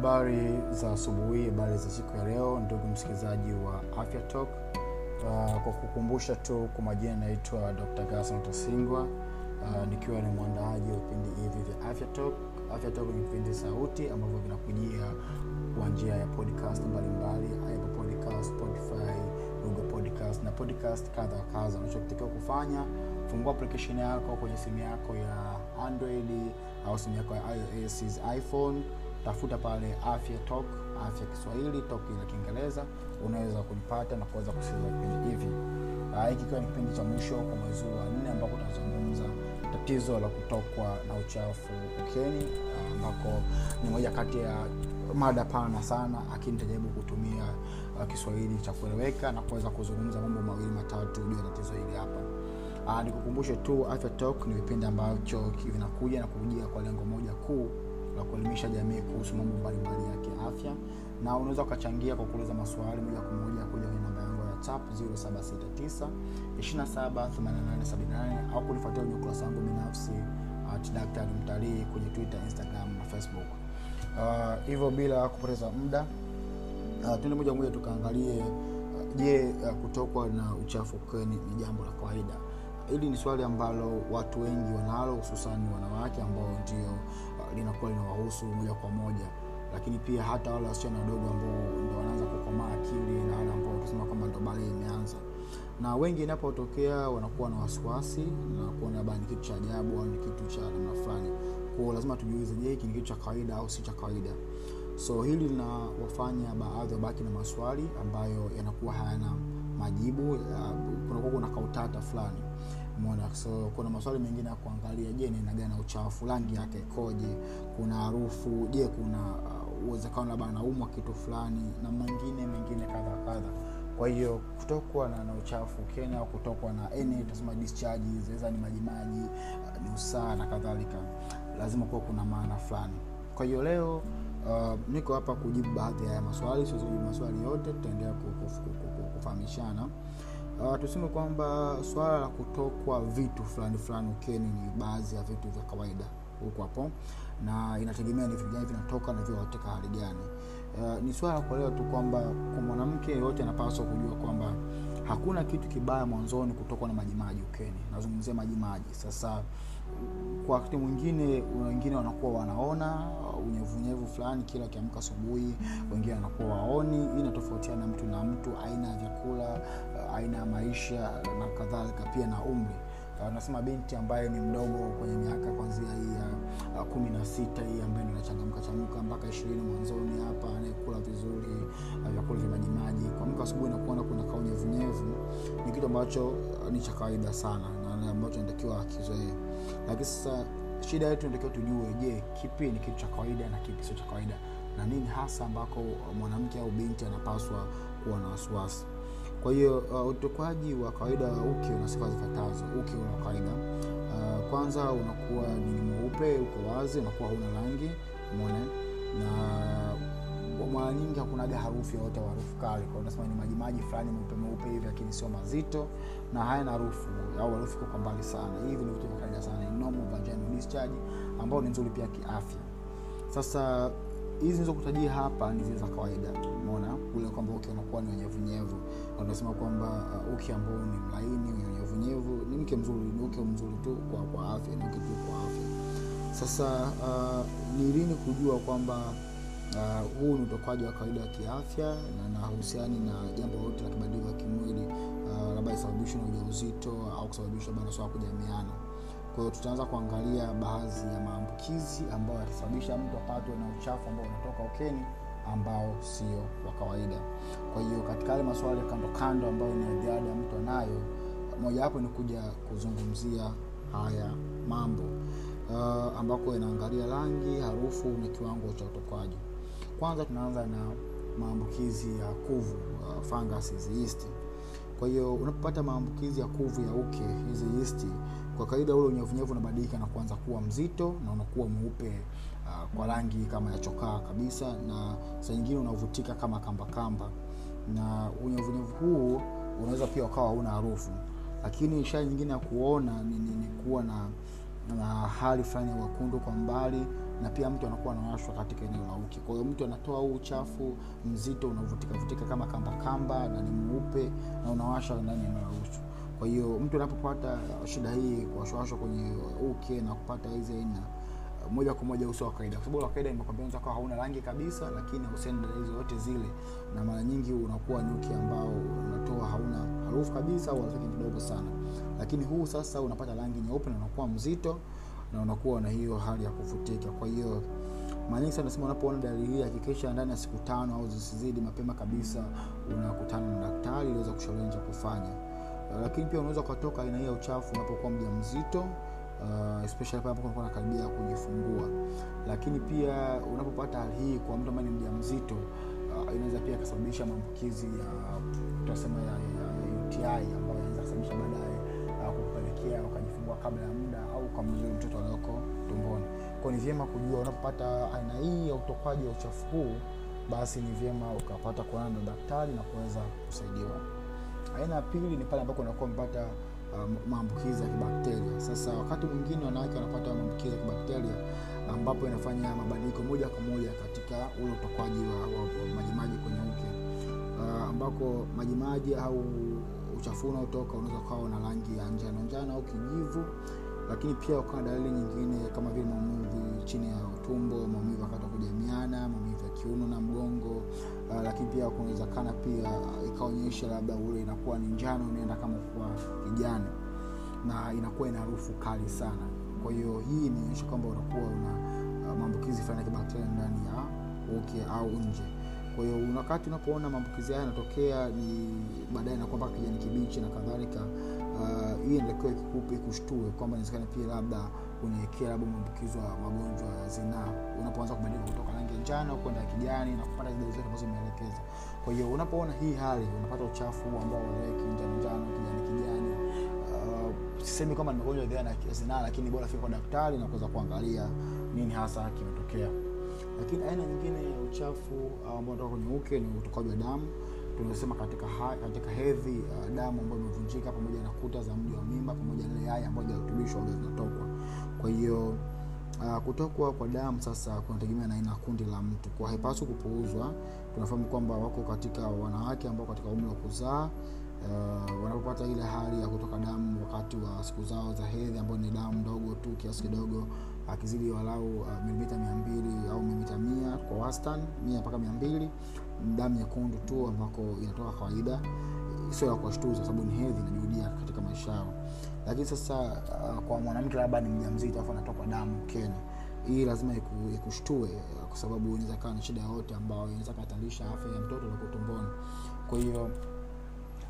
habari za asubuhi habari za siku ya leo ndugu msikilizaji wa afya talk. Uh, kwa kukumbusha tu kwa majina naitwa dr gason tasingwa. Uh, nikiwa ni mwandaaji wa vipindi hivi vya afya talk. Afya talk ni vipindi sauti ambavyo vinakujia kwa njia ya podcast mbalimbali apple podcast spotify google podcast na podcast kadha wa kadha. Unachotakiwa kufanya fungua application yako kwenye simu yako ya android au simu yako ya ios iphone tafuta pale afya talk afya kiswahili talk ya kiingereza. Unaweza kunipata na kuweza kusikiliza vipindi hivi. Hiki kiwa ni kipindi cha mwisho kwa mwezi wa nne ambako tunazungumza tatizo la kutokwa na uchafu ukeni ambako ni moja kati ya mada pana sana lakini tajaribu kutumia uh, kiswahili cha kueleweka na kuweza kuzungumza mambo mawili matatu juu ya tatizo hili hapa. Uh, nikukumbushe tu afya talk ni vipindi ambacho vinakuja na kujia kwa lengo moja kuu la kuelimisha jamii kuhusu mambo mbalimbali ya kiafya. Na unaweza ukachangia kwa kuuliza maswali moja kwa moja kuja kwenye namba yangu ya tap 0769 278878 au kunifuatia kwenye ukurasa wangu binafsi at daktari mtalii kwenye twitter instagram na facebook. Hivyo uh, bila kupoteza muda uh, tuende moja moja tukaangalie je uh, uh, kutokwa na uchafu kweni ni jambo la kawaida? Hili ni swali ambalo watu wengi wanalo hususani wanawake ambao ndio uh, linakuwa linawahusu moja kwa moja. Lakini pia hata wale wasichana wadogo ambao ndo wanaanza kukomaa akili na wale ambao tusema kwamba ndo bale imeanza. Na wengi inapotokea wanakuwa na wasiwasi na kuona labda ni kitu cha ajabu au ni kitu cha namna fulani. Kwao lazima tujiulize je hiki ni kitu cha kawaida au si cha kawaida? So hili linawafanya baadhi wabaki na maswali ambayo yanakuwa hayana majibu kunakuwa kuna kautata fulani mona so kuna maswali mengine ya kuangalia. Je ninagana uchafu rangi yake ikoje? Kuna harufu je kuna uwezekano uh, labda anaumwa kitu fulani na mengine mengine kadha kadha. Kwa hiyo kutokwa na, na uchafu kenya au kutokwa na any tunasema discharge zaweza ni majimaji uh, ni usaa na kadhalika lazima kuwa kuna maana fulani. Kwa hiyo leo uh, niko hapa kujibu baadhi ya haya maswali siwezijibu maswali yote tutaendelea kufahamishana uh, tuseme kwamba swala la kutokwa vitu fulani fulani ukeni ni baadhi ya vitu vya kawaida huko hapo na inategemea ni vitu gani vinatoka na vio hali gani. Uh, ni swala la kuelewa tu kwamba kwa mwanamke yeyote anapaswa kujua kwamba hakuna kitu kibaya mwanzoni kutokwa na majimaji ukeni. Nazungumzia majimaji sasa kwa wakati mwingine wengine wanakuwa wanaona unyevunyevu fulani kila akiamka asubuhi wengine wanakuwa waoni hii inatofautiana mtu na mtu aina ya vyakula aina ya maisha na kadhalika pia na umri. Anasema binti ambaye ni mdogo kwenye miaka kwanzia hii ya kumi na sita hii ambaye inachangamka changamka mpaka ishirini mwanzoni hapa anayekula vizuri vyakula vya majimaji. Kuamka asubuhi na kuona kuna kaunyevunyevu ni kitu ambacho ni cha kawaida sana na ambacho natakiwa akizoee. Lakini sasa shida yetu natakiwa tujue je kipi ni kitu cha kawaida na kipi sio cha kawaida? Na nini hasa ambako mwanamke au binti anapaswa kuwa na wasiwasi kwa hiyo uh, utokwaji wa kawaida wa uke una sifa zifuatazo. Uke una kawaida. Uh, kwanza unakuwa ni mweupe uko wazi unakuwa hauna rangi mone na mara nyingi hakunaga harufu yoyote harufu kali. Unasema ni majimaji fulani meupe meupe hivi lakini sio mazito. Na hayana harufu au harufu kwa mbali sana. Hivi ni vitu vya kawaida sana. Normal vaginal discharge ambao ni nzuri pia kiafya. Sasa hizi nizokutajia hapa ni zile za kawaida. Umeona ule kwamba uke unakuwa ni unyevunyevu. Unasema kwamba uh, uke ambao ni mlaini wenye unyevunyevu ni mke mzuri ni uke mzuri tu kwa, kwa afya ni uke tu kwa afya. Sasa uh, ni lini kujua kwamba uh, huu ni utokaji wa kawaida wa kiafya na nahusiani na jambo lolote la kibadiliko ya kimwili uh, labda isababishwa na ujauzito au kusababishwa labda naswala kujamiana. Kwa tutaanza kuangalia baadhi ya maambukizi ambayo yatasababisha mtu apatwe na uchafu ambao unatoka ukeni ambao sio wa kawaida. Kwa hiyo katika yale maswali kando kando ambayo ni ziada mtu anayo mojawapo ni kuja kuzungumzia haya mambo uh, ambako inaangalia rangi harufu na kiwango cha utokwaji kwanza tunaanza na maambukizi ya kuvu uh, kwa hiyo unapopata maambukizi ya kuvu ya uke hizi yeast kwa kawaida ule unyevunyevu unabadilika na kuanza kuwa mzito na unakuwa mweupe uh, kwa rangi kama ya chokaa kabisa na saa nyingine unavutika kama kamba kamba na unyevunyevu huu unaweza pia ukawa una harufu lakini ishara nyingine ya kuona ni, ni, ni kuwa na na hali fulani ya wekundu kwa mbali na pia mtu anakuwa anawashwa katika eneo la uke. Kwa hiyo mtu anatoa huu uchafu mzito unavutikavutika kama kamba kamba na ni mweupe na unawasha ndani ya eneo. Kwa hiyo mtu anapopata shida hii kuwashwashwa kwenye uke na kupata hizi aina moja kwa moja uso wa kawaida, kwa sababu wa kawaida nimekwambia unaweza kuwa hauna rangi kabisa, lakini usiende hizo yote zile, na mara nyingi unakuwa nyuki ambao unatoa hauna harufu kabisa au harufu kidogo sana, lakini huu sasa unapata rangi nyeupe na unakuwa mzito na unakuwa na hiyo hali ya kuvutika. Kwa hiyo mara sana nasema, unapoona dalili hii, hakikisha ndani ya siku tano au zisizidi, mapema kabisa unakutana na daktari ili uweze kufanya. Lakini pia unaweza ukatoka aina hii ya uchafu unapokuwa mjamzito uh, especially pale ambapo nakaribia kujifungua. Lakini pia unapopata hali hii kwa mtu ambaye ni mjamzito uh, inaweza pia kusababisha maambukizi ya tunasema ya, ya, UTI ambayo inaweza kusababisha baadaye uh, kukupelekea ukajifungua kabla ya muda au ukamzuru mtoto alioko tumboni. Kwa ni vyema kujua unapopata aina hii ya utokaji wa uchafu huu, basi ni vyema ukapata kuonana na daktari na kuweza kusaidiwa. Aina ya pili ni pale ambapo unakuwa umepata uh, maambukizi ya kibakteria. Sasa wakati mwingine wanawake wanapata maambukizi ya kibakteria ambapo inafanya mabadiliko moja kwa moja katika ule utokaji wa, wa, wa majimaji kwenye uke uh, ambako majimaji au uchafu unaotoka unaweza ukawa na rangi ya njano njano au kijivu, lakini pia ukawa dalili nyingine kama vile maumivu chini ya utumbo, maumivu wakati wa kujamiana, maumivu ya kiuno na mgongo uh, lakini pia kunawezekana pia ikaonyesha labda ule inakuwa ni njano inaenda kama kuwa kijani na inakuwa ina harufu kali sana. Kwa hiyo hii inaonyesha kwamba unakuwa una uh, maambukizi fulani ya kibakteria ndani ya uke au nje. Kwa hiyo wakati unapoona maambukizi haya yanatokea, ni baadaye inakuwa mpaka kijani kibichi na kadhalika, uh, hii inatakiwa ikupe kushtue kwamba inawezekana pia labda unaekea labda umeambukizwa magonjwa ya zinaa unapoanza kubadilika kutoka rangi ya njano kwenda kijani na kupata zile zote ambazo imeelekeza. Kwa hiyo unapoona hii hali, unapata uchafu ambao unaeki njano njano, kijani kijani, uh, sisemi kwamba ni magonjwa ya zinaa, lakini bora fika kwa daktari na kuweza kuangalia nini hasa kimetokea. Lakini aina nyingine ya uchafu ambao unatoka kwenye uke ni utokaji wa damu. Tunasema katika ha, katika hedhi uh, damu ambayo imevunjika pamoja na kuta za mji wa mimba pamoja na ile yai ambayo haijarutubishwa ndio zinatokwa. Kwa hiyo uh, kutokwa kwa damu sasa kunategemea na aina kundi la mtu, kwa haipaswi kupuuzwa. Tunafahamu kwamba wako katika wanawake ambao katika umri wa kuzaa uh, wanapopata ile hali ya kutoka damu wakati wa siku zao za hedhi, ambayo ni damu ndogo tu kiasi kidogo akizidi walau uh, milimita mia mbili au milimita mia kwa wastani mia mpaka mia mbili damu nyekundu tu ambako inatoka kawaida, sio ya kuwashtuza, sababu ni hedhi inajirudia katika maisha yao. Lakini sasa uh, kwa mwanamke labda ni mjamzito afu anatoka damu kena, hii lazima ikushtue kwa sababu inaweza kawa ni shida yoyote ambayo inaweza kuhatarisha afya ya mtoto tumboni. Kwa hiyo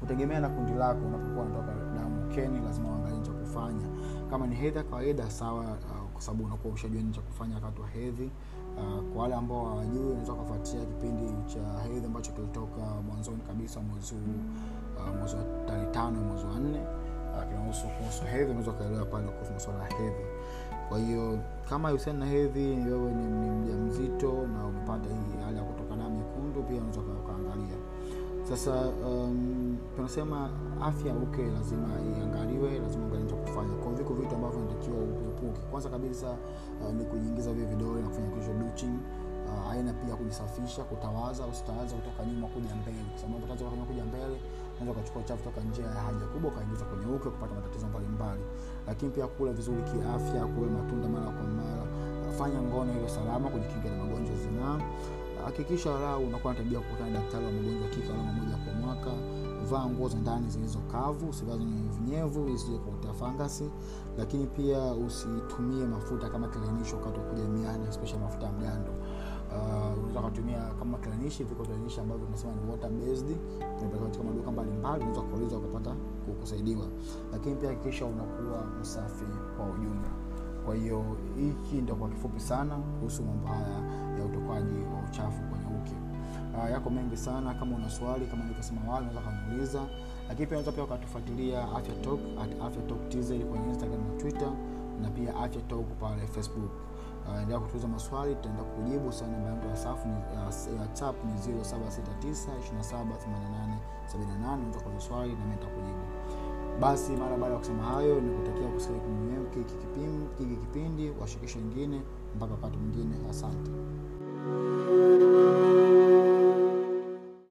kutegemea na kundi lako, unapokuwa unatoka damu keni, lazima uangalie cha kufanya. Kama ni hedhi ya kawaida sawa, uh, kwa sababu unakuwa ushajua nini cha kufanya wakati wa hedhi. Uh, kwa wale ambao hawajui, unaweza kufuatia kipindi cha hedhi ambacho kilitoka mwanzoni kabisa mwezi huu uh, mwezi wa tarehe tano mwezi wa nne uh, kinahusu kuhusu hedhi, unaweza ukaelewa pale kuhusu masuala ya hedhi. Kwa hiyo kama husiani na hedhi, wewe ni, ni mjamzito na umepata hii hali ya kutoka na mekundu pia unaweza ukaangalia sasa. Um, tunasema afya uke lazima iangaliwe, lazima uangalie cha kufanya. Kwa viko vitu ambavyo natakiwa uepuke. Kwanza kabisa uh, ni kujiingiza vile vidole na kufanya douching. Aina pia kujisafisha, kutawaza, usitawaza kutoka nyuma kuja mbele, kuja mbele unaweza ukachukua chafu toka njia ya haja kubwa ukaingiza kwenye uke kupata matatizo mbalimbali. Lakini pia kula vizuri kiafya, kula matunda mara kwa mara, fanya ngono ile salama, kujikinga na magonjwa zinaa. Hakikisha walau unakuwa na tabia kukutana na daktari wa magonjwa kike mara moja kwa mwaka. Vaa nguo za ndani zilizo kavu, usivae zenye vinyevu isije kuletea fangasi. Lakini pia usitumie mafuta kama kilainisho wakati wa kujamiana, especially mafuta ya mgando. Uh, unaweza ukatumia kama kilanishi, viko kilanishi ambavyo tunasema ni water based, katika maduka mbalimbali, unaweza kuuliza ukapata kusaidiwa. Lakini pia hakikisha unakuwa msafi kwa ujumla. Kwa hiyo hiki ndio kwa kifupi sana kuhusu mambo haya ya utokaji wa uchafu kwenye uke. Uh, yako mengi sana. Kama una swali kama nikasema wali unaweza kuniuliza, lakini pia unaweza pia ukatufuatilia Afya Talk at Afya Talk TZ kwenye Instagram na Twitter, na pia Afya Talk pale Facebook. Uh, endelea kutuuza maswali, tutaenda kujibu. Sana namba yangu ya WhatsApp ni 0769 2788 78. Unaweza kuuliza swali na mimi nitakujibu. Basi mara baada ya kusema hayo, nikutakia kusikia hiki kipindi washirikisha wengine mpaka wakati mwingine asante